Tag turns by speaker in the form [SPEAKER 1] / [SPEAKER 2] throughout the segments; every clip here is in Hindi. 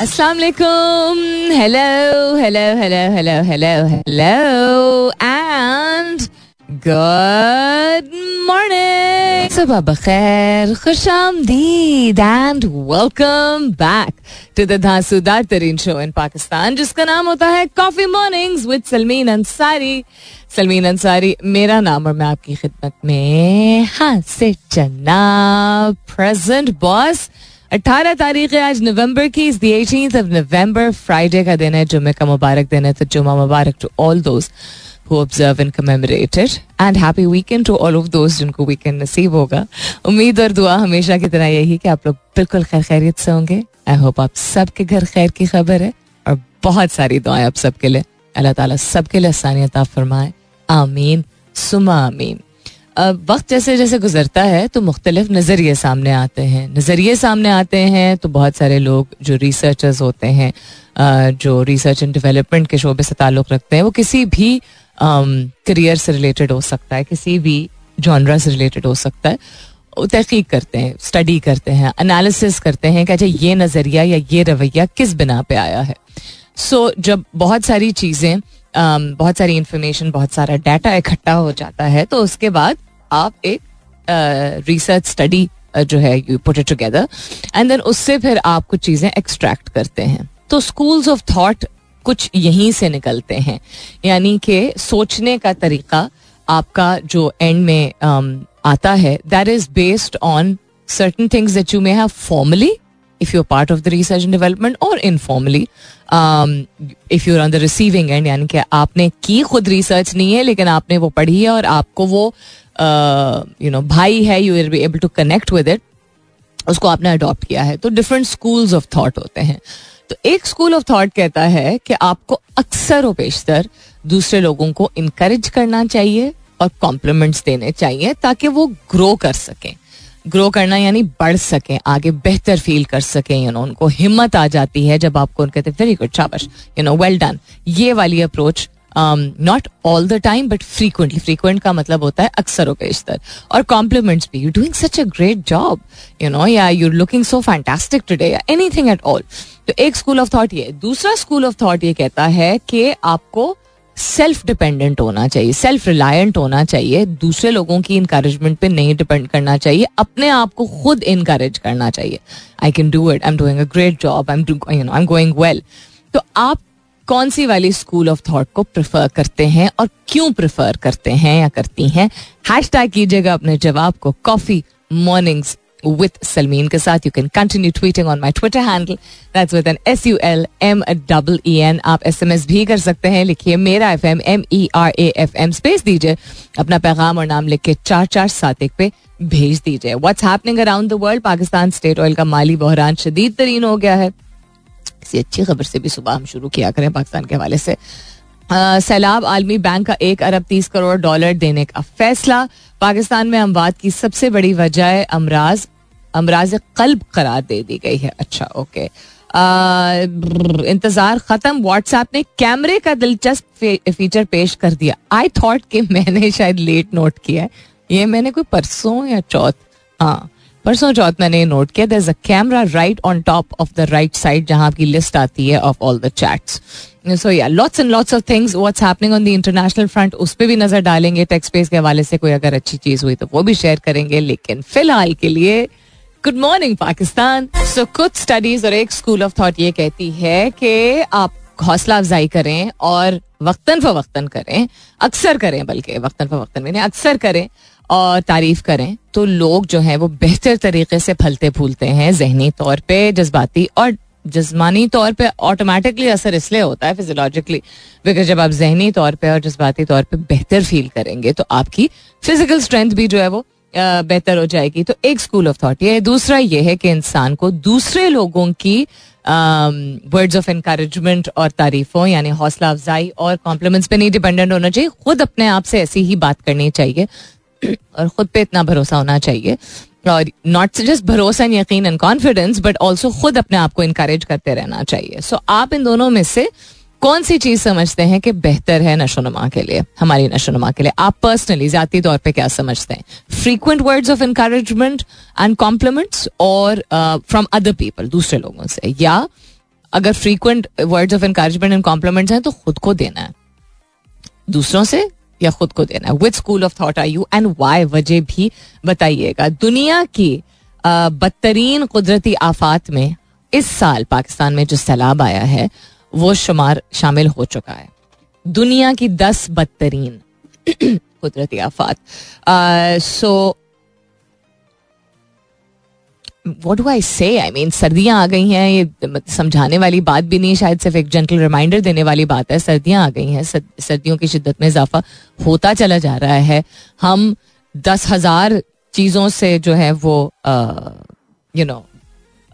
[SPEAKER 1] अस्सलाम वालेकुम hello hello hello hello hello hello and good morning सुबह बखैर खुश आमदीद and welcome back to the धांसूदार तरीन शो इन पाकिस्तान जिसका नाम होता है coffee mornings with Salmeen Ansari Salmeen Ansari मेरा नाम और मैं आपकी खिदमत में हाँ से चन्ना प्रेजेंट बॉस अठारह तारीख है, आज नवंबर की is the of November Friday का दिन है, जुम्मे का मुबारक दिन है तो जुम्मा मुबारक to all those who observe and commemorate it. And happy weekend to all जिनको weekend नसीब होगा। उम्मीद और दुआ हमेशा की तरह यही कि आप लोग बिल्कुल खैर खैरियत से होंगे। आई होप आप सबके घर खैर की खबर है और बहुत सारी दुआएँ आप सबके लिए। अल्लाह ताला सबके लिए आसानियत फरमाए। आमीन। सुमा आमीन। वक्त जैसे जैसे गुजरता है तो मुख्तलिफ़ नज़रिए सामने आते हैं। नज़रिए सामने आते हैं तो बहुत सारे लोग जो रिसर्चर्स होते हैं जो रिसर्च एंड डेवलपमेंट के शोबे से ताल्लुक़ रखते हैं वो किसी भी करियर से रिलेटेड हो सकता है किसी भी जॉनरा से रिलेटेड हो सकता है। तहकीक करते हैं स्टडी करते हैं एनालिसिस करते हैं कि अच्छा ये नज़रिया या ये रवैया किस बिना पे आया है? सो so, जब बहुत सारी चीज़ें बहुत सारी इंफॉर्मेशन बहुत सारा डाटा इकट्ठा हो जाता है तो उसके बाद आप एक रिसर्च स्टडी जो है you put it together and then उससे फिर आप कुछ चीज़ें एक्सट्रैक्ट करते हैं। तो स्कूल्स ऑफ़ थॉट कुछ यहीं से निकलते हैं। यानी कि सोचने का तरीका आपका जो एंड में um, आता है that is based on certain things that you may have formally if you're part of the research and development or informally um, if you're on the receiving end यानी कि आपने की खुद रिसर्च नहीं है लेकिन आपने वो पढ़ी है और आपको वो यू नो भाई है you be able to connect with it उसको आपने अडॉप्ट किया है। तो डिफरेंट स्कूल्स ऑफ़ थॉट होते हैं। तो एक स्कूल ऑफ़ थॉट कहता है कि आपको अक्सर व पेशतर दूसरे लोगों को इनकरेज करना चाहिए और कॉम्प्लीमेंट्स देने चाहिए ताकि वो ग्रो कर सकें। ग्रो करना यानी बढ़ सकें, आगे बेहतर फील कर सकें। यू नो उनको हिम्मत आ जाती है जब आपको उनके वेरी गुड शाबाश। यू नो वेल डन ये वाली approach not all the time but frequently frequent का मतलब होता है अक्सर व पेशतर और कॉम्प्लीमेंट्स भी। You doing such a great job you know या you looking so fantastic today या एनीथिंग एट ऑल तो एक स्कूल ऑफ़ थॉट ये दूसरा स्कूल ऑफ़ थॉट ये कहता है कि आपको सेल्फ डिपेंडेंट होना चाहिए। सेल्फ रिलायंट होना चाहिए। दूसरे लोगों की इंकरेजमेंट पे नहीं डिपेंड करना चाहिए। अपने आप को खुद इनकरेज करना चाहिए। I can do it I am doing a great job I am you know I am going well तो आप कौन सी वाली स्कूल ऑफ़ थॉट को प्रेफर करते हैं और क्यों प्रेफर करते हैं या करती हैं? हैश टैग कीजिएगा अपने जवाब को कॉफ़ी मॉर्निंग्स with Salmeen के साथ। You can continue tweeting on my Twitter handle. That's with an S U L M double E N. आप SMS भी कर सकते हैं। लिखिए मेरा F M M E R A F M space दीजिए। अपना पैगाम और नाम लिख के चार चार सात एक पे भेज दीजिए। What's happening around the world Pakistan state oil का माली बहरान शदीद तरीन हो गया है। किसी अच्छी खबर से भी सुबह हम शुरू किया करें पाकिस्तान के हवाले से। सैलाब आलमी बैंक का एक अरब तीस करोड़ डॉलर देने का फैसला। पाकिस्तान में अमवात की सबसे बड़ी वजह अमराज अमराज कल्ब करार दे दी गई है। अच्छा ओके। इंतज़ार खत्म। व्हाट्सएप ने कैमरे का दिलचस्प फीचर पेश कर दिया। आई थॉट कि मैंने शायद लेट नोट किया है। ये मैंने कोई परसों या चौथ हाँ। परसों चौथ मैंने नोट किया. There a camera right on top of the right side जहाँ आपकी लिस्ट आती है of all the chats so या lots and lots of things what's happening on the international front उस पर भी नज़र डालेंगे. टेक्स स्पेस के हवाले से कोई अगर अच्छी चीज़ हुई तो वो भी शेयर करेंगे. लेकिन फ़िलहाल के लिए गुड मॉर्निंग पाकिस्तान. सो कुछ स्टडीज़ और एक स्कूल ऑफ़ थॉट ये कहती है कि आप हौसला अफजाई करें और वक्तन फवक्तन करें. अक्सर करें, बल्कि वक्तन फवक्तन में अक्सर करें. और तारीफ़ करें तो लोग जो है वो बेहतर तरीके से फलते फूलते हैं जहनी तौर पे, जज्बाती और जिसमानी तौर पे ऑटोमेटिकली असर इसलिए होता है फिजियोलॉजिकली बिकॉज़ जब आप जहनी तौर पे और जज्बाती तौर पे बेहतर फील करेंगे तो आपकी फ़िज़िकल स्ट्रेंथ भी जो है वो बेहतर हो जाएगी। तो एक स्कूल ऑफ़ थॉट ये दूसरा ये है कि इंसान को दूसरे लोगों की वर्ड्स ऑफ़ इंकरेजमेंट और तारीफों, यानी हौसला अफजाई और कॉम्प्लीमेंट्स पे नहीं डिपेंडेंट होना चाहिए। खुद अपने आप से ऐसी ही बात करनी चाहिए। और खुद पे इतना भरोसा होना चाहिए। और नॉट जस्ट भरोसा एंड यकीन एंड कॉन्फिडेंस बट ऑल्सो खुद अपने आप को इनकरेज करते रहना चाहिए। सो so, आप इन दोनों में से कौन सी चीज़ समझते हैं कि बेहतर है नशोनुमा के लिए हमारी नशोनुमा के लिए? आप पर्सनली जाती तौर पे क्या समझते हैं? Frequent words of encouragement and compliments और फ्रॉम अदर पीपल दूसरे लोगों से? या अगर frequent words of encouragement and compliments हैं तो खुद को देना है। दूसरों से या खुद को देना है। With school of thought are you and why वजह भी बताइएगा। दुनिया की बदतरीन कुदरती आफात में इस साल पाकिस्तान में जो सैलाब आया है, वो शुमार शामिल हो चुका है। दुनिया की दस बदतरीन कुदरती आफात। So what do I say I mean सर्दियाँ आ गई हैं, ये समझाने वाली बात भी नहीं, शायद सिर्फ़ एक जेंटल रिमाइंडर देने वाली बात है, सर्दियाँ आ गई हैं सर्दियों की शिद्दत में इजाफा होता चला जा रहा है। हम दस हज़ार चीज़ों से जो है वो यू नो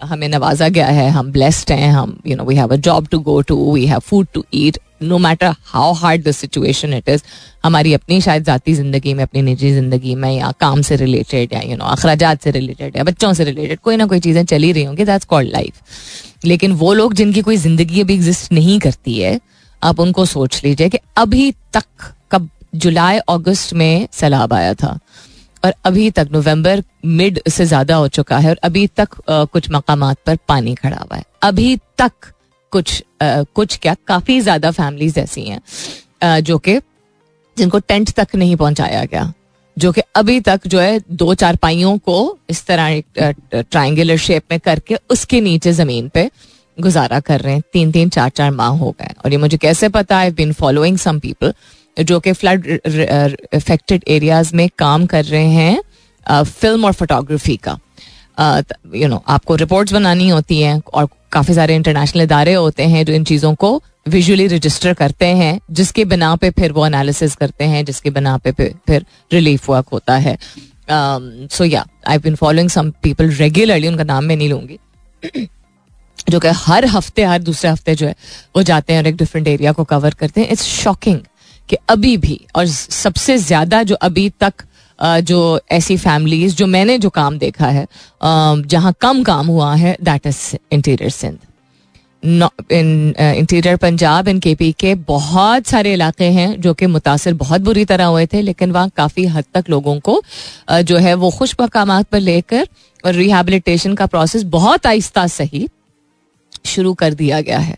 [SPEAKER 1] हमें नवाजा गया है, हम ब्लेस्ड हैं, हम you know we have a job to go to we have food to eat no matter how hard the situation it is हमारी अपनी शायद ज़ाती ज़िंदगी में, अपनी निजी ज़िंदगी में, या काम से रिलेटेड या यू नो अखराज से रिलेटेड या बच्चों से रिलेटेड कोई ना कोई चीज़ें चली रही होंगी दैट्स कॉल्ड लाइफ लेकिन वो लोग जिनकी कोई ज़िंदगी अभी एग्जिस्ट नहीं करती है, आप उनको सोच लीजिए कि अभी तक कब जुलाई, अगस्त में सैलाब आया था। और अभी तक नवंबर मिड से ज़्यादा हो चुका है और अभी तक आ, कुछ मकाम पर पानी खड़ा हुआ है। अभी तक कुछ आ, कुछ क्या काफ़ी ज़्यादा फैमिलीज़ ऐसी हैं जो कि जिनको टेंट तक नहीं पहुँचाया गया जो कि अभी तक जो है दो चार पाइयों को इस तरह ट्राइंगुलर शेप में करके उसके नीचे ज़मीन पे गुजारा कर रहे हैं। तीन तीन चार चार माह हो गए और ये मुझे कैसे पता है? बीन फॉलोइंग सम पीपल जो कि फ्लड इफेक्टेड एरियाज़ में काम कर रहे हैं फ़िल्म और फोटोग्राफी का। यू नो आपको रिपोर्ट्स बनानी होती हैं और काफ़ी सारे इंटरनेशनल इदारे होते हैं जो इन चीज़ों को विजुअली रजिस्टर करते हैं, जिसके बिना पे फिर वो एनालिसिस करते हैं, जिसके बिना पे फिर रिलीफ वर्क होता है। सो या I been following some people regularly उनका नाम मैं नहीं लूँगी। जो कि हर हफ़्ते, हर दूसरे हफ़्ते जो है, वो जाते हैं और एक डिफरेंट एरिया को कवर करते हैं। इट्स शॉकिंग कि अभी भी, और सबसे ज़्यादा जो अभी तक जो ऐसी फैमिलीज़ जो मैंने जो काम देखा है जहाँ कम काम हुआ है that is interior Sindh in interior Punjab in K P K बहुत सारे इलाके हैं, जो कि मुतासर बहुत बुरी तरह हुए थे, लेकिन वहाँ काफ़ी हद तक लोगों को जो है वो खुश मकाम पर लेकर, और रिहेबलीटेशन का प्रोसेस बहुत आहिस्ता सही शुरू कर दिया गया है,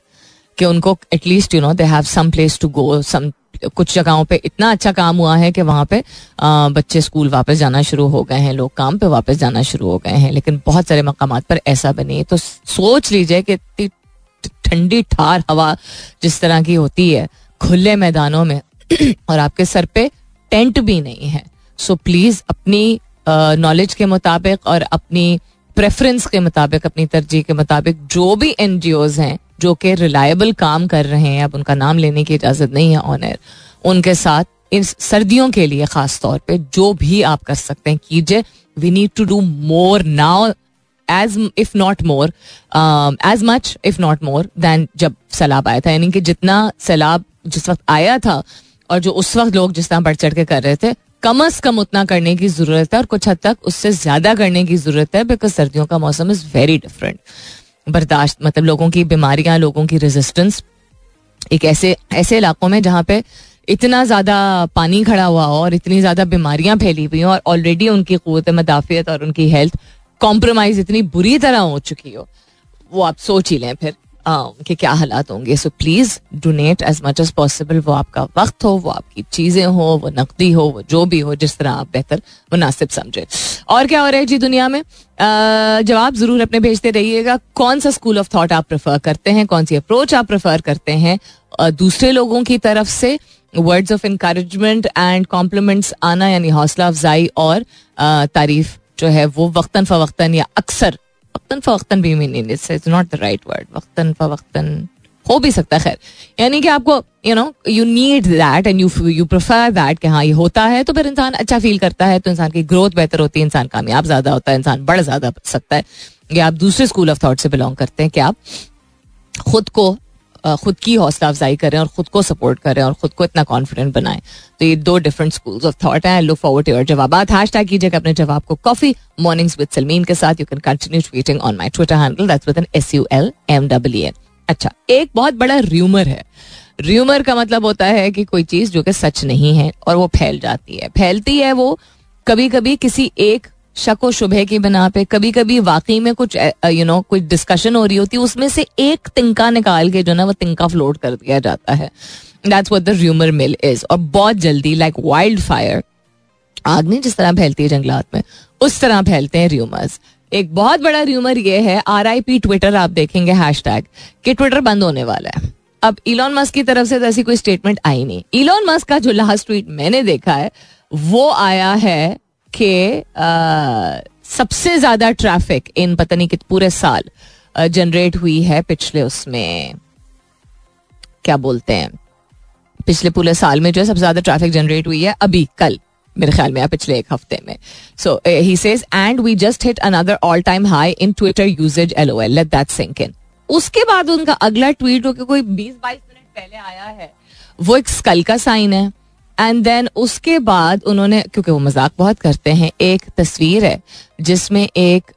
[SPEAKER 1] कि उनको at least you know they have some place to go some कुछ जगहों पे इतना अच्छा काम हुआ है कि वहाँ पे बच्चे स्कूल वापस जाना शुरू हो गए हैं, लोग काम पे वापस जाना शुरू हो गए हैं, लेकिन बहुत सारे मकाम पर ऐसा बने तो सोच लीजिए कि इतनी ठंडी, ठार हवा जिस तरह की होती है, खुले मैदानों में, और आपके सर पे टेंट भी नहीं है। सो प्लीज़ अपनी नॉलेज के मुताबिक और अपनी प्रेफरेंस के मुताबिक, अपनी तरजीह के मुताबिक, जो भी एन हैं जो कि रिलायबल काम कर रहे हैं, अब उनका नाम लेने की इजाज़त नहीं है ऑनर उनके साथ, इन सर्दियों के लिए खास तौर पे जो भी आप कर सकते हैं, कीजिए. We need to do more now as if not more as much if not more than जब सैलाब आया था. यानी कि जितना सैलाब जिस वक्त आया था, और जो उस वक्त लोग जिस तरह बढ़ चढ़ के कर रहे थे, कम अज कम उतना करने की ज़रूरत है, और कुछ हद तक उससे ज़्यादा करने की ज़रूरत है बिकॉज़ सर्दियों का मौसम इज़ वेरी डिफरेंट बर्दाश्त मतलब लोगों की बीमारियाँ, लोगों की रेजिस्टेंस एक ऐसे ऐसे इलाकों में जहाँ पे इतना ज़्यादा पानी खड़ा हुआ हो और इतनी ज़्यादा बीमारियाँ फैली हुई हो और ऑलरेडी उनकी क़वत मदाफियत और उनकी हेल्थ कॉम्प्रोमाइज इतनी बुरी तरह हो चुकी हो, वो आप सोच ही लें फिर। कि क्या हालात होंगे? So please donate as much as possible वो आपका वक्त हो, वो आपकी चीज़ें हो, वो नकदी हो, वो जो भी हो, जिस तरह आप बेहतर मुनासिब समझे। और क्या हो रहा है जी दुनिया में? जवाब ज़रूर अपने भेजते रहिएगा। कौन सा स्कूल ऑफ़ थॉट आप प्रेफर करते हैं? कौन सी अप्रोच आप प्रेफर करते हैं? दूसरे लोगों की तरफ़ से words of encouragement and compliments आना, यानी हौसला अफजाई और तारीफ़ जो है, वो वक्ता फवक्तन या अक्सर वक्तन फवक्तन भी meaning it's not the right word वक्तन फवक्तन हो भी सकता है. खैर, यानी कि आपको you know you need that and you you prefer that कि हाँ ये होता है तो फिर इंसान अच्छा फील करता है तो इंसान की ग्रोथ बेहतर होती है, इंसान कामयाब ज़्यादा होता है, इंसान बढ़ ज़्यादा सकता है. या आप दूसरे स्कूल ऑफ़ थॉट से बिलोंग करते हैं कि आप खुद को खुद की हौसला अफजाई करें और खुद को सपोर्ट करें और खुद को इतना कॉन्फिडेंट बनाएँ। तो ये दो डिफरेंट स्कूल्स ऑफ़ थॉट हैं। लुक फॉरवर्ड टू योर जवाब हैश टैग कीजिएगा अपने जवाब को कॉफ़ी मॉर्निंग्स विद सलमीन के साथ। You can continue tweeting on my Twitter handle that's with N S U L M W N अच्छा एक बहुत बड़ा र्यूमर है। र्यूमर का मतलब होता है कि कोई चीज़ जो कि सच नहीं है और वो फैल जाती है। फैलती है वो कभी कभी किसी एक शक व शुबह की बिना पे कभी कभी वाकई में कुछ यू नो कुछ डिस्कशन हो रही होती है, उसमें से एक तिनका निकाल के जो ना, वो तिनका फ्लोट कर दिया जाता है। That's what the rumour mill is और बहुत जल्दी लाइक वाइल्ड फायर आग नहीं जिस तरह फैलती है जंगलात में, उस तरह फैलते हैं र्यूमर्स एक बहुत बड़ा र्यूमर ये है आर आई पी ट्विटर आप देखेंगे हैश टैग कि ट्विटर बंद होने वाला है। अब इलॉन मस्क की तरफ़ से तो ऐसी कोई स्टेटमेंट आई नहीं। इलॉन मस्क का जो लास्ट ट्वीट मैंने देखा है, वो आया है कि सबसे ज़्यादा ट्रैफ़िक इन पता नहीं कि पूरे साल जनरेट हुई है पिछले उसमें, क्या बोलते हैं, पिछले पूरे साल में जो है सबसे ज़्यादा ट्रैफ़िक जनरेट हुई है अभी, कल, मेरे ख्याल में पिछले एक हफ़्ते में। So he says and we just hit another all time high in Twitter usage L L let that sink in उसके बाद उनका अगला ट्वीट हो कोई बीस बाईस मिनट पहले आया है, वो एक स्कल का साइन है। एंड देन उसके बाद उन्होंने, क्योंकि वो मज़ाक बहुत करते हैं, एक तस्वीर है, जिसमें एक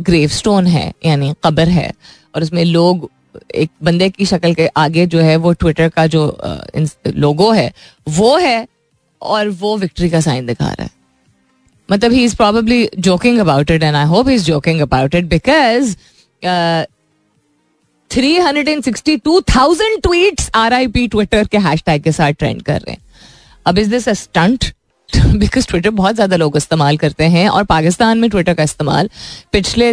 [SPEAKER 1] ग्रेव स्टोन है, यानी कब्र है, और उसमें लोग, एक बंदे की शक्ल के आगे जो है, वो ट्विटर का जो लोगो है, वो है, और वो विक्ट्री का साइन दिखा रहा है। मतलब he is probably joking about it and I hope he is joking about it because three hundred and sixty two thousand tweet R I P Twitter के हैश टैग के साथ ट्रेंड कर रहे हैं। अब is this stunt because Twitter बहुत ज़्यादा लोग इस्तेमाल करते हैं और पाकिस्तान में ट्विटर का इस्तेमाल पिछले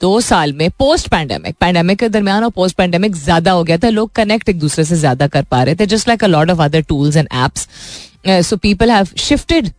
[SPEAKER 1] दो साल में पोस्ट पैंडेमिक पैंडेमिक के दरमियान और पोस्ट पैंडेमिक ज़्यादा हो गया था। लोग कनेक्ट एक दूसरे से ज़्यादा कर पा रहे थे just like a lot of other tools and apps so people have shifted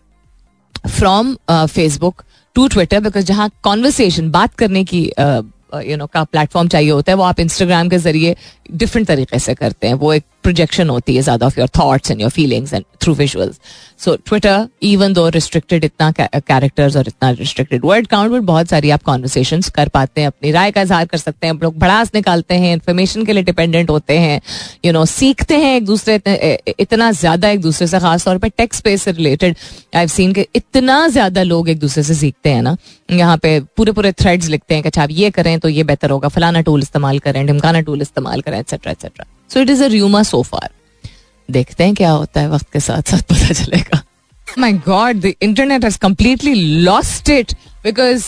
[SPEAKER 1] from Facebook to Twitter because जहाँ कॉन्वर्सेशन बात करने की uh, नो का प्लेटफॉर्म चाहिए होता है वो आप इंस्टाग्राम के ज़रिए डिफरेंट तरीके से करते हैं। वो एक प्रोजेक्शन होती है ज़्यादा of your thoughts and your feelings and through visuals so Twitter even though restricted इतना कैरेक्टर्स और इतना रिस्ट्रिक्टेड वर्ड काउंट बट बहुत सारी आप कॉन्वर्सेशन कर पाते हैं, अपनी राय का इजहार कर सकते हैं, लोग भड़ास निकालते हैं इन्फॉर्मेशन के लिए डिपेंडेंट होते हैं यू नो सीखते हैं एक दूसरे, इतना ज़्यादा एक दूसरे से खास तौर पर टेक्स स्पेस से रिलेटेड आई सीन के इतना ज़्यादा लोग एक दूसरे से सीखते हैं ना। यहाँ पे पूरे पूरे थ्रेड्स लिखते हैं कि अच्छा आप ये करें तो ये बेहतर होगा, फलाना टूल इस्तेमाल करें, ढिमकाना टूल इस्तेमाल करें etcetera etcetera so it is a so far देखते हैं क्या होता है वक्त के साथ साथ पता चलेगा। My God the internet has completely lost it because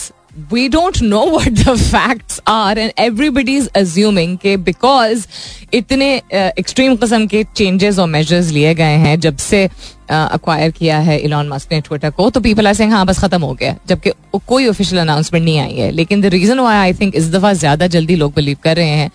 [SPEAKER 1] we don't know what the facts are and everybody is assuming कि because इतने एक्सट्रीम किस्म के चेंजेस और मेजर्स लिए गए हैं जब से अक्वायर uh, किया है इलॉन मस्क ने ट्विटर को तो पीपल आर सिंह हाँ बस खत्म हो गया। जबकि कोई ऑफिशियल अनाउंसमेंट नहीं आई है। लेकिन the reason why I think इस दफ़ा ज़्यादा जल्दी लोग बिलीव कर रहे हैं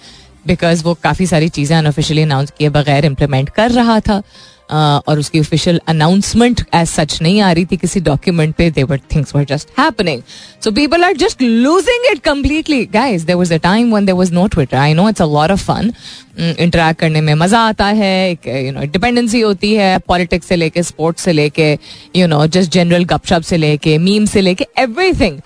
[SPEAKER 1] बिकॉज़ वो काफ़ी सारी चीज़ें अनऑफिशियली अनाउंस किए बगैर इम्प्लीमेंट कर रहा था और उसकी ऑफिशियल अनाउंसमेंट एज सच नहीं आ रही थी किसी डॉक्यूमेंट पे the way things were just happening so people are just losing it completely guys there was a time one there was no Twitter I know it's a lot of fun interact करने में मज़ा आता है एक यू नो डिपेंडेंसी होती है पॉलिटिक्स से लेके स्पोर्ट्स से लेके यू नो जस्ट जनरल गपशप से लेके मीम से लेके everything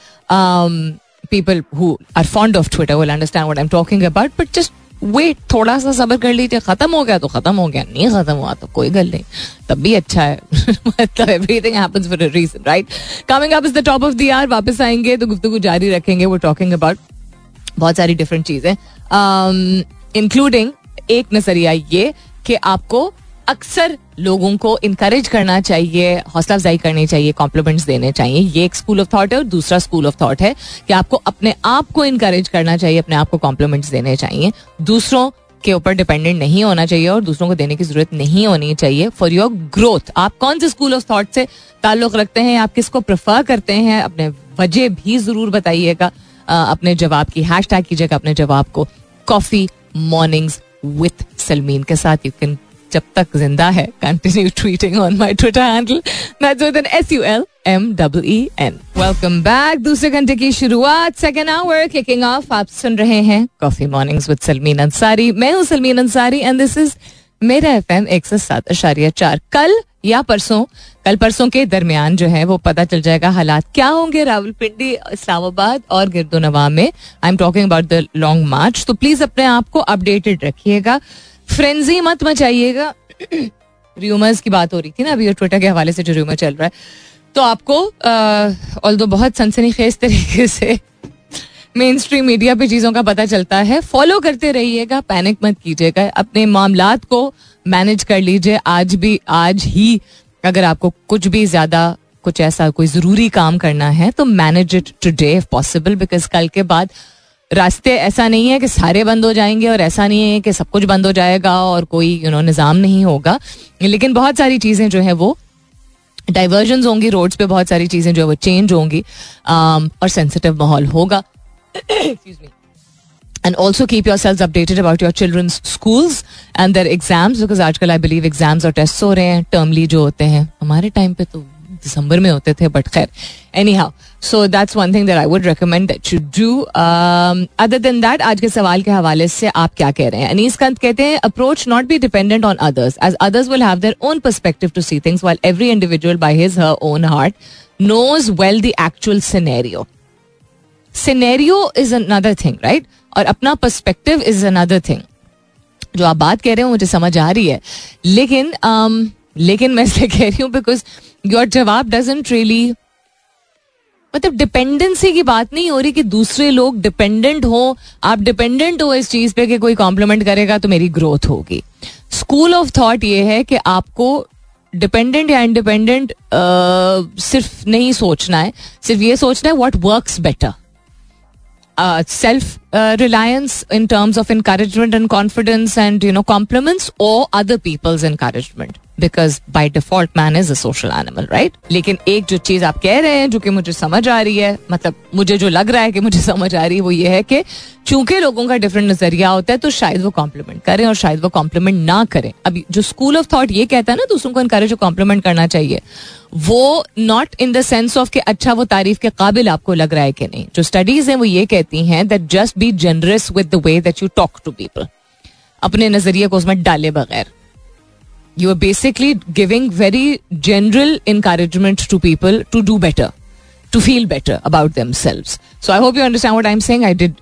[SPEAKER 1] people who are fond of Twitter will understand what I'm talking about, but just wait थोड़ा सा सबर कर लीजिए खत्म हो गया तो खत्म हो गया नहीं खत्म हुआ तो कोई गल नहीं तब भी अच्छा है। मतलब everything happens for a reason right coming up is the top of the hour वापस आएँगे तो गुफ्तु जारी रखेंगे वो टॉकिंग अबाउट बहुत सारी डिफरेंट चीज़ें इंक्लूडिंग um, एक नज़रिया ये कि आपको अक्सर लोगों को इनकरेज करना चाहिए, हौसला अफजाई करनी चाहिए कॉम्प्लीमेंट्स देने चाहिए। ये एक स्कूल ऑफ़ थॉट है और दूसरा स्कूल ऑफ़ थॉट है कि आपको अपने आप को इनकरेज करना चाहिए, अपने आप को कॉम्प्लीमेंट्स देने चाहिए। दूसरों के ऊपर डिपेंडेंट नहीं होना चाहिए और दूसरों को देने की ज़रूरत नहीं होनी चाहिए। फॉर योर ग्रोथ आप कौन से स्कूल ऑफ़ थॉट से ताल्लुक रखते हैं? आप किसको प्रेफर करते हैं? अपने वजह भी ज़रूर बताइएगा। अपने जवाब की हैश टैग कीजिएगा, अपने जवाब को कॉफ़ी मॉर्निंग्स विथ सलमीन के साथ। यू कैन जब तक ज़िंदा है। Continue tweeting on my Twitter handle S U L M double E N welcome back दूसरे घंटे की शुरुआत। सेकेंड आवर किकिंग ऑफ़ आप सुन रहे हैं coffee mornings with Salmeen Ansari मैं हूँ Salmeen Ansari and this is मेरा एफ़ एम एक सौ सात अशारिया चार। कल या परसों, कल परसों के दरमियान जो है वो पता चल जाएगा हालात क्या होंगे रावलपिंडी, इस्लामाबाद और गिरदो नवा में। I am talking about the long march तो प्लीज़ अपने आप को अपडेटेड रखिएगा। फ्रेंजी मत मचाइएगा। र्यूमर्स की बात हो रही थी ना, अभी ट्विटर के हवाले से जो र्यूमर चल रहा है। तो आपको ऑल दो बहुत सनसनी खेज तरीके से मेन स्ट्रीम मीडिया पे चीज़ों का पता चलता है फॉलो करते रहिएगा पैनिक मत कीजिएगा। अपने मामला को मैनेज कर लीजिए। आज भी, आज ही अगर आपको कुछ भी ज़्यादा, कुछ ऐसा कोई ज़रूरी काम करना है तो manage it today if possible because कल के बाद रास्ते ऐसा नहीं है कि सारे बंद हो जाएँगे और ऐसा नहीं है कि सब कुछ बंद हो जाएगा और कोई यू नो निज़ाम नहीं होगा। लेकिन बहुत सारी चीज़ें जो है वो डाइवर्जन होंगी रोड्स पे बहुत सारी चीज़ें जो है वो चेंज होंगी um, और सेंसिटिव माहौल होगा। And also keep your cells updated about your children's schools and their exams because आजकल आई बिलीव एग्ज़ाम्स और टेस्ट हो रहे हैं टर्मली जो होते हैं हमारे टाइम पे तो दिसंबर में होते थे बट खैर anyhow so that's one thing that I would recommend that should do other than that आज के सवाल के हवाले से आप क्या कह रहे हैं अनीस कंत कहते हैं approach not be dependent on others as others will have their own perspective to see things while every individual by his her own heart knows well the actual scenario. Scenario is another thing, right? और अपना पर्सपेक्टिव इज़ अनदर थिंग जो आप बात कह रहे हो मुझे समझ आ रही है लेकिन um, लेकिन मैं इसे कह रही हूँ बिकॉज़ योर जवाब डजेंट रियली मतलब डिपेंडेंसी की बात नहीं हो रही कि दूसरे लोग डिपेंडेंट हो। आप डिपेंडेंट हो इस चीज़ पे कि कोई कॉम्प्लीमेंट करेगा तो मेरी ग्रोथ होगी। स्कूल ऑफ़ थॉट ये है कि आपको डिपेंडेंट या इंडिपेंडेंट सिर्फ़ नहीं सोचना है। सिर्फ़ ये सोचना है what works better uh, reliance in terms of encouragement and confidence and, you know, compliments or other people's encouragement? Because by default man is a social animal right लेकिन एक जो चीज़ आप कह रहे हैं जो कि मुझे समझ आ रही है मतलब मुझे जो लग रहा है कि मुझे समझ आ रही है वो ये है कि चूँकि लोगों का डिफरेंट नज़रिया होता है तो शायद वो कॉम्प्लीमेंट करें और शायद वो कॉम्प्लीमेंट ना करें अभी जो स्कूल ऑफ़ थॉट ये कहता है ना दूसरों को इनकरेज कॉम्प्लीमेंट करना चाहिए वो not in the sense of कि अच्छा वो तारीफ़ के काबिल आपको लग रहा है कि नहीं जो स्टडीज़ हैं वो ये कहती हैं that just be generous with the way that you talk to people अपने नज़रिए को उसमें डाले बगैर। You are basically giving very general encouragement to people to do better to feel better about themselves so I hope you understand what I am saying I did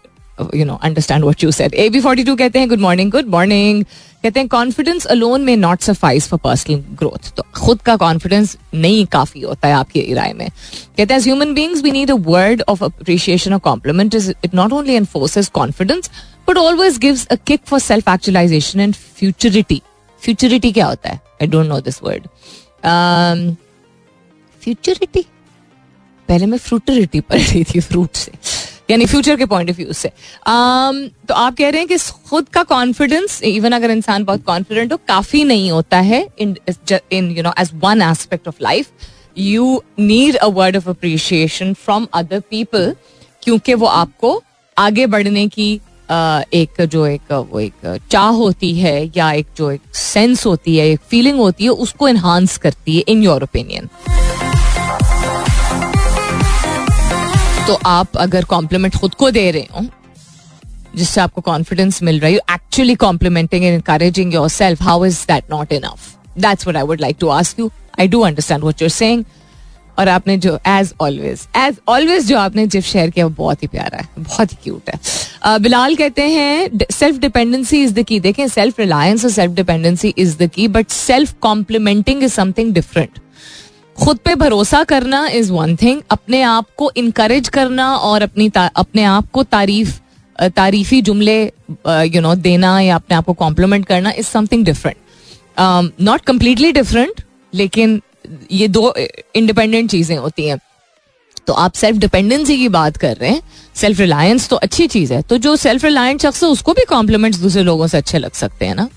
[SPEAKER 1] you know understand what you said A B forty two कहते हैं गुड मॉर्निंग गुड मॉर्निंग कहते हैं confidence alone may not suffice for personal growth तो खुद का कॉन्फिडेंस नहीं काफ़ी होता है आपकी राय में। कहते हैं human beings we need a word of appreciation और compliment is it not only enforces confidence but always gives a kick for self actualization and futurity futurity क्या होता है? I don't know this word futurity पहले मैं फ्रूटरिटी पढ़ रही थी फ्रूट से। यानी फ्यूचर के पॉइंट ऑफ़ व्यू से। Um, तो आप कह रहे हैं कि खुद का कॉन्फिडेंस इवन अगर इंसान बहुत कॉन्फिडेंट हो काफ़ी नहीं होता है in in you know as one aspect of life you need a word of appreciation from other people क्योंकि वो आपको आगे बढ़ने की uh, एक जो एक वो एक चाह होती है या एक जो एक सेंस होती है एक फीलिंग होती है उसको इन्हांस करती है इन योर ओपिनियन तो आप अगर कॉम्प्लीमेंट खुद को दे रहे हो जिससे आपको कॉन्फिडेंस मिल रहा है you actually complimenting and encouraging yourself how is that not enough that's what I would like to ask you I do understand what you're saying और आपने जो एज ऑलवेज एज ऑलवेज जो आपने जिप शेयर किया वो बहुत ही प्यारा है बहुत ही क्यूट है। uh, बिलाल कहते हैं self dependency is the key देखें सेल्फ रिलायंस और self dependency is the key but self complimenting is something different खुद पे भरोसा करना इज़ वन थिंग अपने आप को इनकरेज करना और अपनी अपने आप को तारीफ़ तारीफी जुमले यू नो देना या अपने आप को कॉम्प्लीमेंट करना is something different not completely different लेकिन ये दो इंडिपेंडेंट चीज़ें होती हैं। तो आप सेल्फ डिपेंडेंसी की बात कर रहे हैं सेल्फ रिलायंस तो अच्छी चीज़ है। तो जो सेल्फ रिलायंट शख्स है, उसको भी कॉम्प्लीमेंट्स दूसरे लोगों से अच्छे लग सकते हैं ना?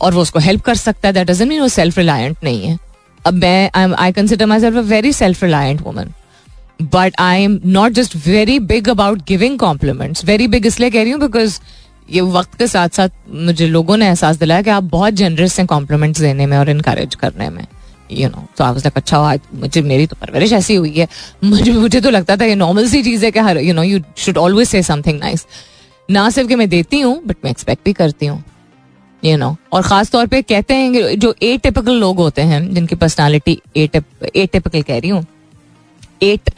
[SPEAKER 1] और वो उसको हेल्प कर सकता है दैट मीन वो सेल्फ रिलायंट नहीं है। मैं I consider myself a very self reliant woman but I am not just very big about giving compliments very big इसलिए कह रही हूँ बिकॉज़ ये वक्त के साथ साथ मुझे लोगों ने एहसास दिलाया कि आप बहुत जनरस हैं कॉम्प्लीमेंट्स देने में और इनकरेज करने में यू नो तो आप अच्छा हुआ मुझे, मेरी तो परवरिश ऐसी हुई है। मुझे मुझे तो लगता था ये नॉर्मल सी चीज़ है कि हर you know you should always say something nice ना सिर्फ़ कि मैं देती हूँ बट मैं एक्सपेक्ट भी करती हूँ। यू you नो know, और खास तौर पे कहते हैं जो ए टिपिकल लोग होते हैं जिनकी पर्सनालिटी ए टिपिकल कह रही हूँ at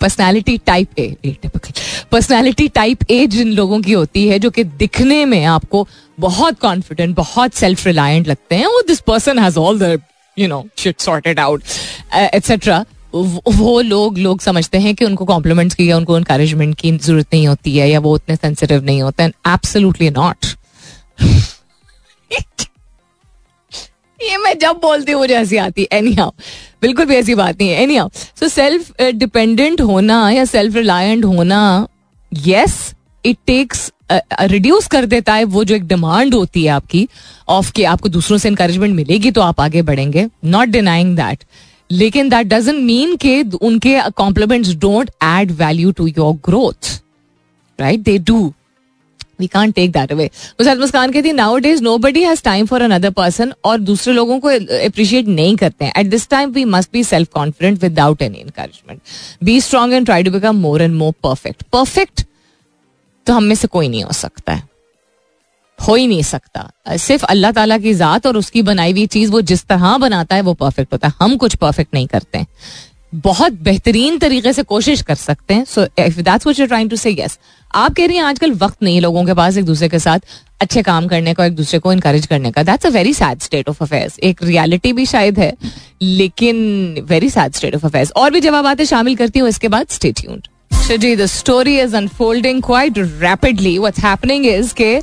[SPEAKER 1] personality type A typical personality type A जिन लोगों की होती है जो कि दिखने में आपको बहुत कॉन्फिडेंट बहुत सेल्फ रिलायंट लगते हैं वो this person has all the you know shit sorted out etcetera वो लोग लोग समझते हैं कि उनको कॉम्प्लीमेंट्स की या उनको इनकरेजमेंट की ज़रूरत नहीं होती है या वो उतने सेंसिटिव नहीं होते एब्सोल्युटली नॉट ये मैं जब बोलती हूँ, मुझे हँसी आती है। एनी हाउ बिल्कुल भी ऐसी बात नहीं है। Anyhow so self dependent होना या सेल्फ रिलायंट होना यस इट टेक्स रिड्यूस कर देता है वो जो एक डिमांड होती है आपकी ऑफ़ के आपको दूसरों से इंकरेजमेंट मिलेगी तो आप आगे बढ़ेंगे। नॉट डिनाइंग दैट लेकिन दैट डजेंट मीन के उनके compliments don't add value to your growth right they do we can't take that away मुझे मुस्कान कहती है nowadays nobody has time for another person और दूसरे लोगों को अप्रिशिएट नहीं करते हैं। At this time we must be self confident without any encouragement be strong and try to become more and more perfect perfect तो हम में से कोई नहीं हो सकता है। हो ही नहीं सकता। सिर्फ़ अल्लाह ताला की जात और उसकी बनाई हुई चीज़ वो जिस तरह बनाता है वो परफेक्ट होता है। हम कुछ परफेक्ट नहीं करते बहुत बेहतरीन तरीके से कोशिश कर सकते हैं। So if that's what you trying to say yes आप कह रही हैं, आजकल वक्त नहीं लोगों के पास एक दूसरे के साथ अच्छे काम करने का एक दूसरे को इनकरेज करने का। That's a very sad state of affairs एक रियलिटी भी शायद है, लेकिन very sad state of affairs और भी जवाब आते शामिल करती हूँ इसके बाद stay tuned ji the story is unfolding quite rapidly what's happening is के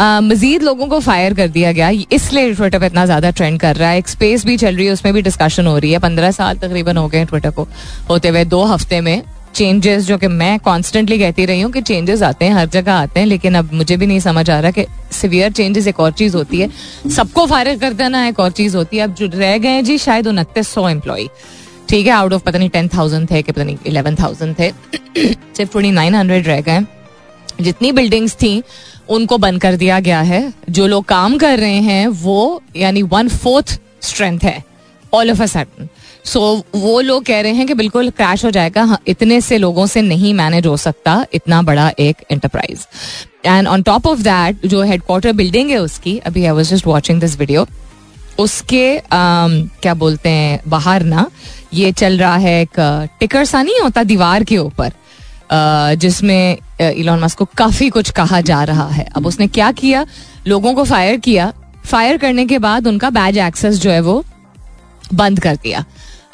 [SPEAKER 1] मजीद लोगों को फायर कर दिया गया। इसलिए ट्विटर पे इतना ज़्यादा ट्रेंड कर रहा है। एक स्पेस भी चल रही है, उसमें भी डिस्कशन हो रही है। पंद्रह साल तकरीबन हो गए ट्विटर को होते हुए, दो हफ़्ते में। चेंजेस जो कि मैं कॉन्स्टेंटली कहती रही हूँ कि चेंजेस आते हैं, हर जगह आते हैं, लेकिन अब मुझे भी नहीं समझ आ रहा कि सिवियर चेंजेस एक और चीज़ होती है। सबको फायर कर देना एक और चीज़ होती है। अब जो रह गए जी, शायद उनतीस सौ एम्प्लॉय ठीक है आउट ऑफ़ पता नहीं टेन थाउज़ेंड थे कि पता नहीं इलेवन थाउज़ेंड थे। सिर्फ़ ट्वेंटी नाइन हंड्रेड रह गए जितनी बिल्डिंग्स थी उनको बंद कर दिया गया है। जो लोग काम कर रहे हैं वो यानी वन फोर्थ स्ट्रेंथ है all of a sudden so वो लोग कह रहे हैं कि बिल्कुल क्रैश हो जाएगा। हाँ, इतने से लोगों से नहीं मैनेज हो सकता इतना बड़ा एक enterprise and on top of that जो हेडक्वार्टर बिल्डिंग है उसकी अभी I was just watching this video उसके um, क्या बोलते हैं बाहर ना ये चल रहा है एक टिकर सा नहीं होता दीवार के ऊपर। uh, जिसमें इलॉन मस्क को काफ़ी कुछ कहा जा रहा है। अब उसने क्या किया? लोगों को फायर किया। फायर करने के बाद उनका बैज एक्सेस जो है वो बंद कर दिया।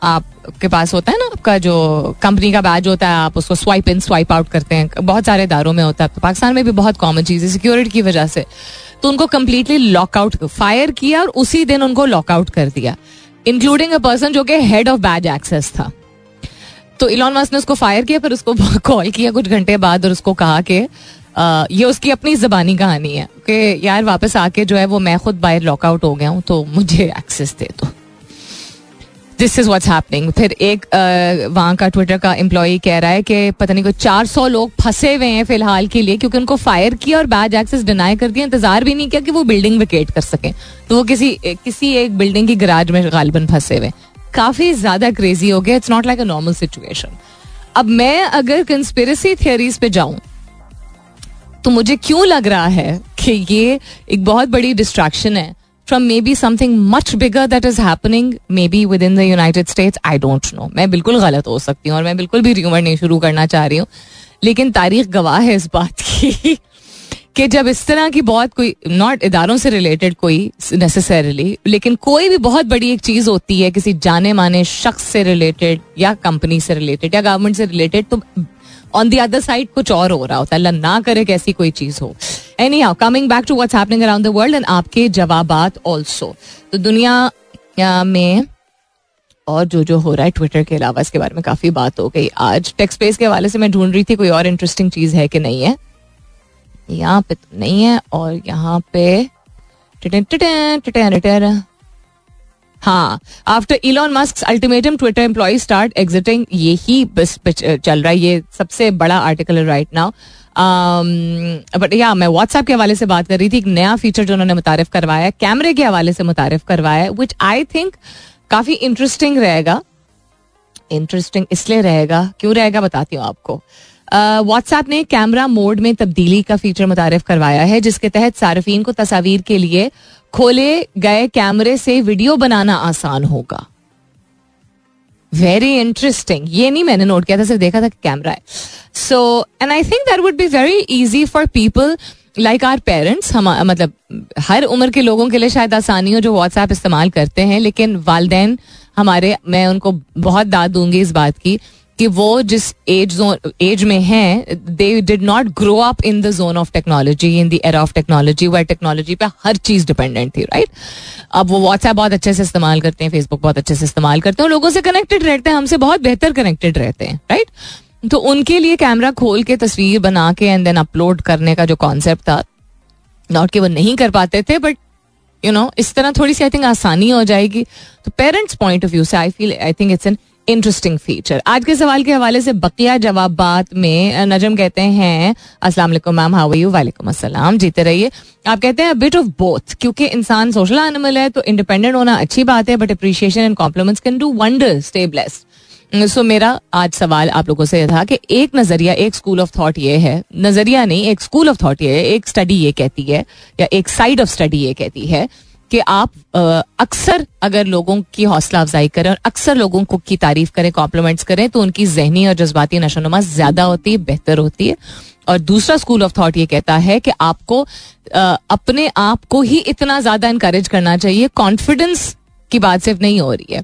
[SPEAKER 1] आपके पास होता है ना, आपका जो कंपनी का बैज होता है, आप उसको स्वाइप इन स्वाइप आउट करते हैं। बहुत सारे इदारों में होता है। तो पाकिस्तान में भी बहुत कॉमन चीज़ है सिक्योरिटी की वजह से। तो उनको कम्प्लीटली लॉकआउट फायर किया और उसी दिन उनको लॉकआउट कर दिया। इंक्लूडिंग अ पर्सन जो कि हेड ऑफ़ बैज एक्सेस था। तो इलॉन मस्क ने उसको फायर किया, फिर उसको कॉल किया कुछ घंटे बाद और उसको कहा कि ये उसकी अपनी जबानी कहानी है। कि यार वापस आके जो है वो मैं खुद बाहर लॉकआउट हो गया हूँ तो मुझे एक्सेस दे दो। दिस इज़ व्हाट्स हैपनिंग फिर एक वहाँ का ट्विटर का एम्प्लॉय कह रहा है कि पता नहीं कोई चार सौ लोग फंसे हुए हैं फ़िलहाल के लिए क्योंकि उनको फायर किया और बैज एक्सेस डिनाई कर दिया, इंतज़ार भी नहीं किया कि वो बिल्डिंग विकेट कर सके। तो वो किसी किसी एक बिल्डिंग की गराज में गालबन फंसे हुए काफ़ी ज़्यादा क्रेजी हो गया। It's not like a normal situation अब मैं अगर कंस्पिरसी थियोरीज पे जाऊँ तो मुझे क्यों लग रहा है कि ये एक बहुत बड़ी डिस्ट्रैक्शन है from maybe something much bigger that is happening maybe within the United States I don't know मैं बिल्कुल गलत हो सकती हूँ और मैं बिल्कुल भी र्यूमर नहीं शुरू करना चाह रही हूँ। लेकिन तारीख गवाह है इस बात की। कि जब इस तरह की बहुत कोई नॉट इदारों से रिलेटेड कोई नेसेसरली लेकिन कोई भी बहुत बड़ी एक चीज़ होती है, किसी जाने माने शख्स से रिलेटेड या कंपनी से रिलेटेड या गवर्नमेंट से रिलेटेड तो ऑन दी अदर साइड कुछ और हो रहा होता है। अल्लाह ना करे कैसी कोई चीज़ हो। Anyhow coming back to what's happening around the world and आपके जवाब ऑल्सो तो दुनिया में और जो जो हो रहा है ट्विटर के अलावा इसके बारे में काफ़ी बात हो गई। आज टेक्स स्पेस के हवाले से मैं ढूंढ रही थी कोई और इंटरेस्टिंग चीज़ है कि नहीं है। यहाँ पे तो नहीं है और यहाँ पे हाँ after Elon Musk ultimatum Twitter employ start exiting ये ही बस चल रहा है, ये सबसे बड़ा आर्टिकल राइट नाउ बट या मैं व्हाट्सएप के हवाले से बात कर रही थी, एक नया फीचर जो उन्होंने मुतारफ करवाया कैमरे के हवाले से मुतारफ करवाया विच आई थिंक काफ़ी इंटरेस्टिंग रहेगा। इंटरेस्टिंग इसलिए रहेगा, क्यों रहेगा बताती हूँ आपको। व्हाट्सएप ने कैमरा मोड में तब्दीली का फीचर मुतारफ करवाया है, जिसके तहत सार्फिन को तस्वीर के लिए खोले गए कैमरे से वीडियो बनाना आसान होगा। वेरी इंटरेस्टिंग ये नहीं मैंने नोट किया था, सिर्फ़ देखा था कैमरा है। So and I think that would be very easy for people like our parents हम मतलब हर उम्र के लोगों के लिए शायद आसानी हो जो व्हाट्सएप इस्तेमाल करते हैं, लेकिन वालदेन हमारे, मैं उनको बहुत दाद दूँगी इस बात की कि वो जिस एज जोन एज में हैं they did not grow up in the zone of technology in the era of technology where technology पे हर चीज़ डिपेंडेंट थी राइट अब वो व्हाट्सएप बहुत अच्छे से इस्तेमाल करते हैं फेसबुक बहुत अच्छे से इस्तेमाल करते हैं लोगों से कनेक्टेड रहते हैं, हमसे बहुत बेहतर कनेक्टेड रहते हैं राइट तो उनके लिए कैमरा खोल के तस्वीर बना के एंड देन अपलोड करने का जो कॉन्सेप्ट था नॉट कि वो नहीं कर पाते थे बट यू नो इस तरह थोड़ी सी आई थिंक आसानी हो जाएगी। तो पेरेंट्स पॉइंट ऑफ़ व्यू से I feel I think it's an interesting feature आज के सवाल के हवाले से बकिया जवाब में नजम कहते हैं, अस्सलाम वालेकुम मैम हाउ यू वालेकुम अस्सलाम, जीते रहिए। आप कहते हैं बिट ऑफ़ बोथ क्योंकि इंसान सोशल एनिमल है तो इंडिपेंडेंट होना अच्छी बात है but appreciation and compliments can do wonder stay blessed so मेरा आज सवाल आप लोगों से था कि एक नज़रिया, एक स्कूल ऑफ़ थॉट ये है, नज़रिया नहीं, एक स्कूल ऑफ़ थॉट ये है, एक स्टडी ये कहती है, या एक साइड ऑफ़ स्टडी ये कहती है कि आप अक्सर अगर लोगों की हौसला अफजाई करें और अक्सर लोगों को की तारीफ़ करें कॉम्प्लीमेंट्स करें तो उनकी जहनी और जज्बाती नशोनुमा ज़्यादा होती है, बेहतर होती है। और दूसरा स्कूल ऑफ़ थॉट ये कहता है कि आपको अपने आप को ही इतना ज़्यादा इंकरेज करना चाहिए। कॉन्फिडेंस की बात सिर्फ़ नहीं हो रही है।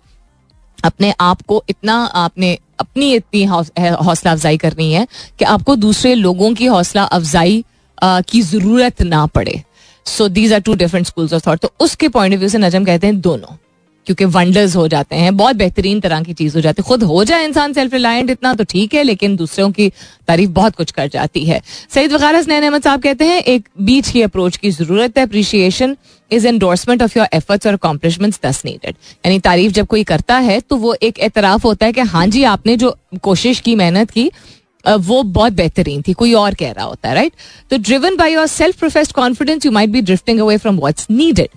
[SPEAKER 1] अपने आप को इतना आपने अपनी इतनी हौसला अफजाई करनी है कि आपको दूसरे लोगों की हौसला अफजाई की ज़रूरत ना पड़े। So these are two different schools of thought तो उसके पॉइंट ऑफ़ व्यू से नजम कहते हैं दोनों, क्योंकि वंडर्स हो जाते हैं, बहुत बेहतरीन तरह की चीज़ हो जाती है। खुद हो जाए इंसान सेल्फ रिलायंट इतना तो ठीक है, लेकिन दूसरों की तारीफ़ बहुत कुछ कर जाती है। सईद वकारा नैन अहमद साहब कहते हैं, एक बीच की अप्रोच की ज़रूरत है। Appreciation is endorsement of your efforts और अकॉम्प्लिशमेंट्स दस नीडेड यानी तारीफ़ जब कोई करता है तो वो एक एतराफ होता है कि हाँ जी, आपने जो कोशिश की, मेहनत की वो बहुत बेहतरीन थी, कोई और कह रहा होता है राइट तो driven by yourself professed confidence you might be drifting away from what's needed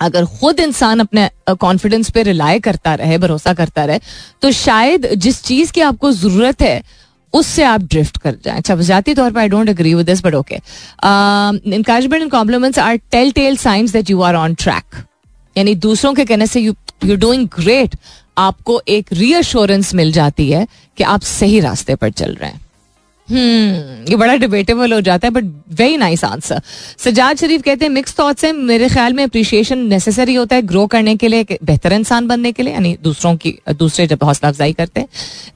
[SPEAKER 1] अगर खुद इंसान अपने कॉन्फिडेंस पे रिलाय करता रहे, भरोसा करता रहे तो शायद जिस चीज़ की आपको ज़रूरत है, उससे आप ड्रिफ्ट कर जाएँ। अच्छा जाती तौर पर I don't agree with this but okay encouragement and compliments are telltale signs that you are on track यानी दूसरों के कहने से यू यू डूइंग ग्रेट आपको एक रीअश्योरेंस मिल जाती है कि आप सही रास्ते पर चल रहे हैं। हम्म ये बड़ा डिबेटेबल हो जाता है but very nice answer Sajjad Sharif कहते हैं मिक्स थॉट्स हैं। मेरे ख्याल में अप्रिशिएशन नेसेसरी होता है ग्रो करने के लिए बेहतर इंसान बनने के लिए, यानी दूसरों की, दूसरे जब हौसला अफजाई करते हैं।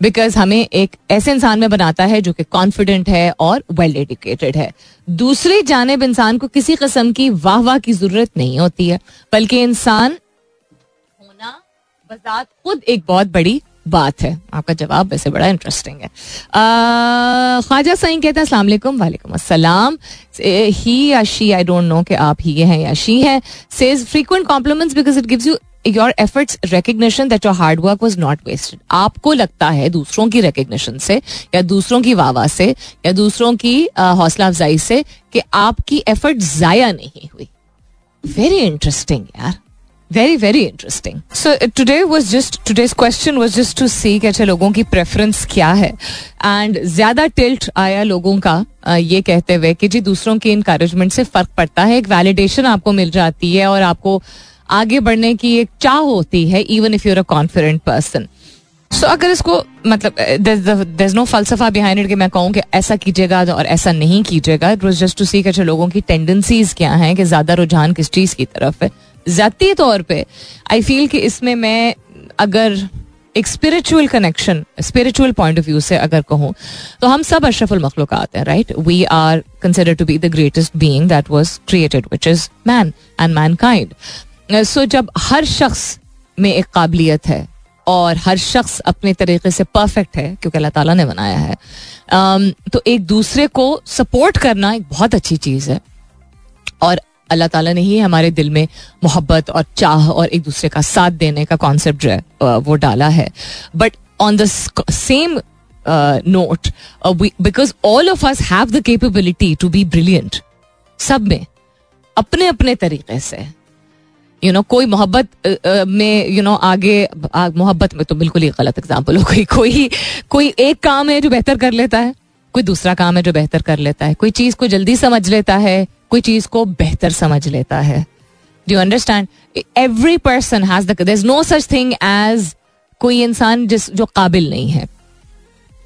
[SPEAKER 1] बिकॉज़ हमें एक ऐसे इंसान में बनाता है जो कि कॉन्फिडेंट है और वेल एडुकेटेड है। दूसरी जानब इंसान को किसी किस्म की वाह वाह की ज़रूरत नहीं होती है, बल्कि इंसान बजात खुद एक बहुत बड़ी बात है। आपका जवाब वैसे बड़ा इंटरेस्टिंग है। ख्वाजा सही कहते हैं, अस्सलाम वालेकुम अस्सलाम। ही या शी आई डोंट नो कि आप ही हैं या शी हैं। Says frequent compliments because it gives you your efforts recognition that your hard work was not wasted आपको लगता है दूसरों की रिकग्निशन से, या दूसरों की वाह से, या दूसरों की हौसला अफजाई से कि आपकी एफर्ट जाया नहीं हुई। वेरी इंटरेस्टिंग यार। Very very interesting so today was just today's question was just to see कि अच्छा लोगों की प्रेफरेंस क्या है। एंड ज़्यादा टिल्ट आया लोगों का ये कहते हुए कि जी दूसरों के इंकरेजमेंट से फ़र्क पड़ता है, एक वैलिडेशन आपको मिल जाती है और आपको आगे बढ़ने की एक चाह होती है even if you're a confident person so अगर इसको मतलब नो फलसफा बिहाइंड इट कि मैं कहूँ कि ऐसा कीजिएगा और ऐसा नहीं कीजिएगा। It was just to see कि लोगों की टेंडेंसीज क्या हैं, कि ज़्यादा रुझान किस चीज़ की तरफ़ है। जाती तौर पे आई फील कि इसमें मैं अगर एक spiritual connection spiritual point of view से अगर कहूँ तो हम सब अशरफुल मखलूक हैं right we are consider to be the greatest being that was created which is man and mankind so जब हर शख्स में एक काबिलियत है और हर शख्स अपने तरीके से परफेक्ट है क्योंकि अल्लाह ताला ने बनाया है um, तो एक दूसरे को सपोर्ट करना एक बहुत अच्छी चीज़ है। और अल्लाह ताला ने ही हमारे दिल में मोहब्बत और चाह और एक दूसरे का साथ देने का कॉन्सेप्ट जो है वो डाला है। But on the same note because all of us have the capability to be brilliant सब में अपने अपने तरीके से। यू नो कोई मोहब्बत में यू नो आगे मोहब्बत में तो बिल्कुल ही गलत एग्ज़ाम्पल हो गई। कोई कोई एक काम है जो बेहतर कर लेता है, कोई दूसरा काम है जो बेहतर कर लेता है। कोई चीज़ को जल्दी समझ लेता है कोई चीज़ को बेहतर समझ लेता है। Do understand every person has there no such thing as कोई इंसान जिस, जो काबिल नहीं है।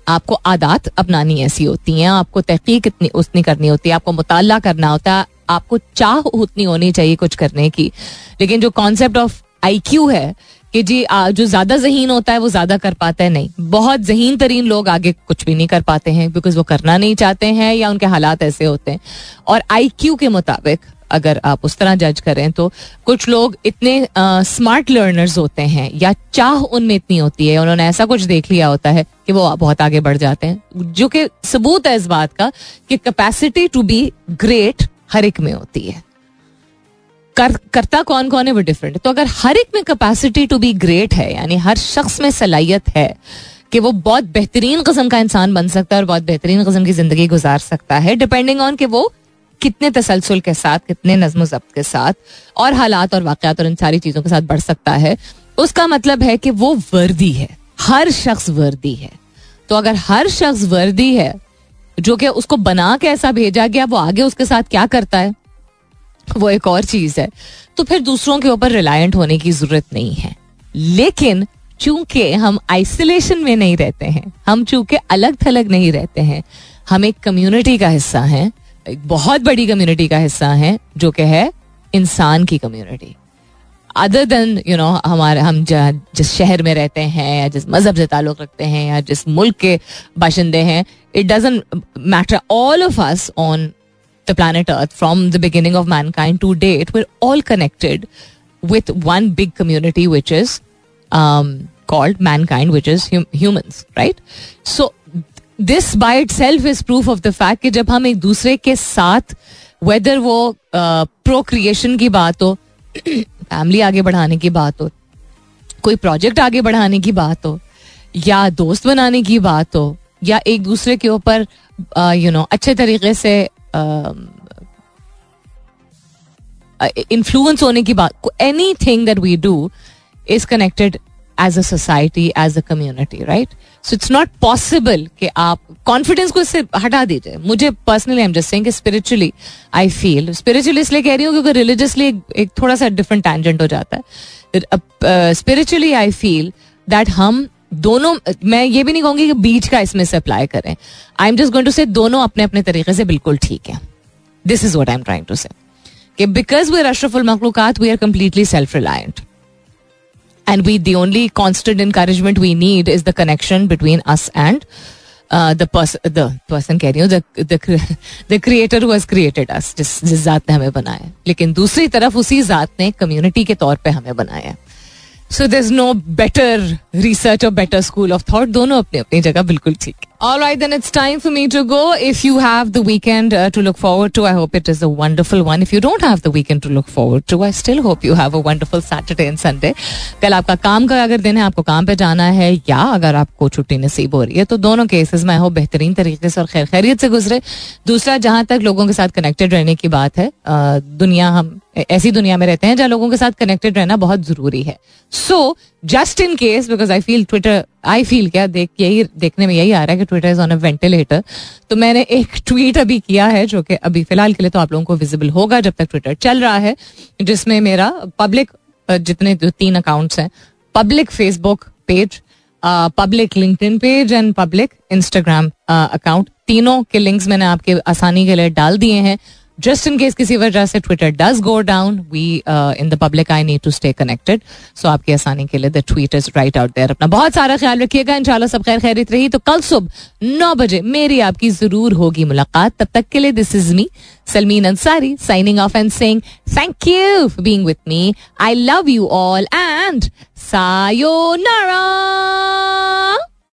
[SPEAKER 1] आपको आदात अपनानी ऐसी होती हैं, आपको तहकीक इतनी उतनी करनी होती है, आपको मुताला करना होता है, आपको चाह उतनी होनी चाहिए कुछ करने की। लेकिन जो कॉन्सेप्ट ऑफ़ आई क्यू है कि जी जो ज़्यादा जहीन होता है, वो ज़्यादा कर पाता है, नहीं। बहुत जहीन तरीन लोग आगे कुछ भी नहीं कर पाते हैं बिकॉज़ वो करना नहीं चाहते हैं, या उनके हालात ऐसे होते हैं। और आई क्यू के मुताबिक अगर आप उस तरह जज करें तो कुछ लोग इतने स्मार्ट लर्नर्स होते हैं, या चाह उनमें इतनी होती है, उन्होंने ऐसा कुछ देख लिया होता है कि वो बहुत आगे बढ़ जाते हैं, जो कि सबूत है इस बात का कि कैपेसिटी टू बी ग्रेट हर एक में होती है। कर, करता कौन कौन है वो डिफरेंट तो अगर हर एक में कैपेसिटी टू बी ग्रेट है यानी हर शख्स में सलाहियत है कि वो बहुत बेहतरीन कस्म का इंसान बन सकता है और बहुत बेहतरीन कस्म की ज़िंदगी गुजार सकता है डिपेंडिंग ऑन कि वो कितने तसलसल के साथ कितने नज्म जब्त के साथ और हालात और वाकत और इन सारी चीज़ों के साथ बढ़ सकता है। उसका मतलब है कि वो वर्दी है। हर शख्स वर्दी है। तो अगर हर शख्स वर्दी है जो कि उसको बना के ऐसा भेजा गया वो आगे उसके साथ क्या करता है? वो एक और चीज़ है। तो फिर दूसरों के ऊपर रिलायंट होने की ज़रूरत नहीं है। लेकिन चूँकि हम आइसोलेशन में नहीं रहते हैं, हम चूँकि अलग थलग नहीं रहते हैं, हम एक कम्युनिटी का हिस्सा हैं, एक बहुत बड़ी कम्युनिटी का हिस्सा हैं, जो कि है इंसान की community other than you know हमारे, हम जिस शहर में रहते हैं, या जिस मज़हब से ताल्लुक रखते हैं, या जिस मुल्क के बाशिंदे हैं it doesn't matter all of us on planet earth from the beginning of mankind to date we're all connected with one big community which is um, called mankind which is hum- humans right? So this by itself is proof of the fact कि जब हम एक दूसरे के साथ वेदर वो प्रोक्रिएशन uh, की बात हो फैमिली आगे बढ़ाने की बात हो कोई प्रोजेक्ट आगे बढ़ाने की बात हो या दोस्त बनाने की बात हो या एक दूसरे के ऊपर यू नो अच्छे तरीके से इन्फ्लुएंस होने की बात anything that we do is connected as a society as a community right so it's not possible कि आप कॉन्फिडेंस को इससे हटा दीजिए। मुझे personally am just saying spiritually I feel spiritually इसलिए कह रही हूँ क्योंकि रिलीजियसली एक थोड़ा सा डिफरेंट टेंजेंट हो जाता है। स्पिरिचुअली आई फील दैट हम दोनों मैं ये भी नहीं कहूँगी कि बीच का इसमें से अप्लाई करें। I am just going to say दोनों अपने अपने तरीके से बिल्कुल ठीक है। This is what I am trying to say because we are Ashraful मखलूकत we are completely self reliant only constant encouragement we need is the connection between us and uh, the person the person कह रही हूँ creator who has created us जिस जिस जात ने हमें बनाया लेकिन दूसरी तरफ़ उसी जात ने कम्युनिटी के तौर पे हमें बनाया so there no better research और बेटर स्कूल ऑफ़ थॉट दोनों अपनी अपनी जगह बिल्कुल ठीक All right, then it's time for me to go. If you have the weekend uh, to look forward to, I hope it is a wonderful one. If you don't have the weekend to look forward to, I still hope you have a wonderful Saturday and Sunday. कल आपका काम का अगर दिन है आपको काम पे जाना है या अगर आपको छुट्टी नसीब हो रही है तो दोनों केसेस में हो बेहतरीन तरीके से और खैर खैरियत से गुजरे दूसरा जहाँ तक लोगों के साथ कनेक्टेड रहने की बात है दुनिया हम ऐसी दुनिया में रहते हैं जहाँ लोगों के साथ कनेक्टेड रहना बहुत ज़रूरी है। So just in case because I feel Twitter I feel क्या देख, यही देखने में यही आ रहा है कि Twitter is on a ventilator तो मैंने एक ट्वीट अभी किया है जो कि अभी फ़िलहाल के लिए तो आप लोगों को विजिबल होगा जब तक ट्विटर चल रहा है, जिसमें मेरा पब्लिक जितने तीन अकाउंट्स हैं public Facebook page public LinkedIn page and public Instagram account तीनों के लिंक्स मैंने आपके आसानी के लिए डाल दिए हैं। जस्ट इन केस किसी वजह से Twitter does go down we in the public I need to stay connected so आपकी आसानी के लिए the tweet is right out there अपना बहुत सारा ख्याल रखिएगा, इंशाल्लाह सब खैर खैरित रही। तो कल सुबह नौ बजे मेरी आपकी ज़रूर होगी मुलाकात। तब तक के लिए this is me Salmeen Ansari signing off and saying thank you for being with me I love you all and sayonara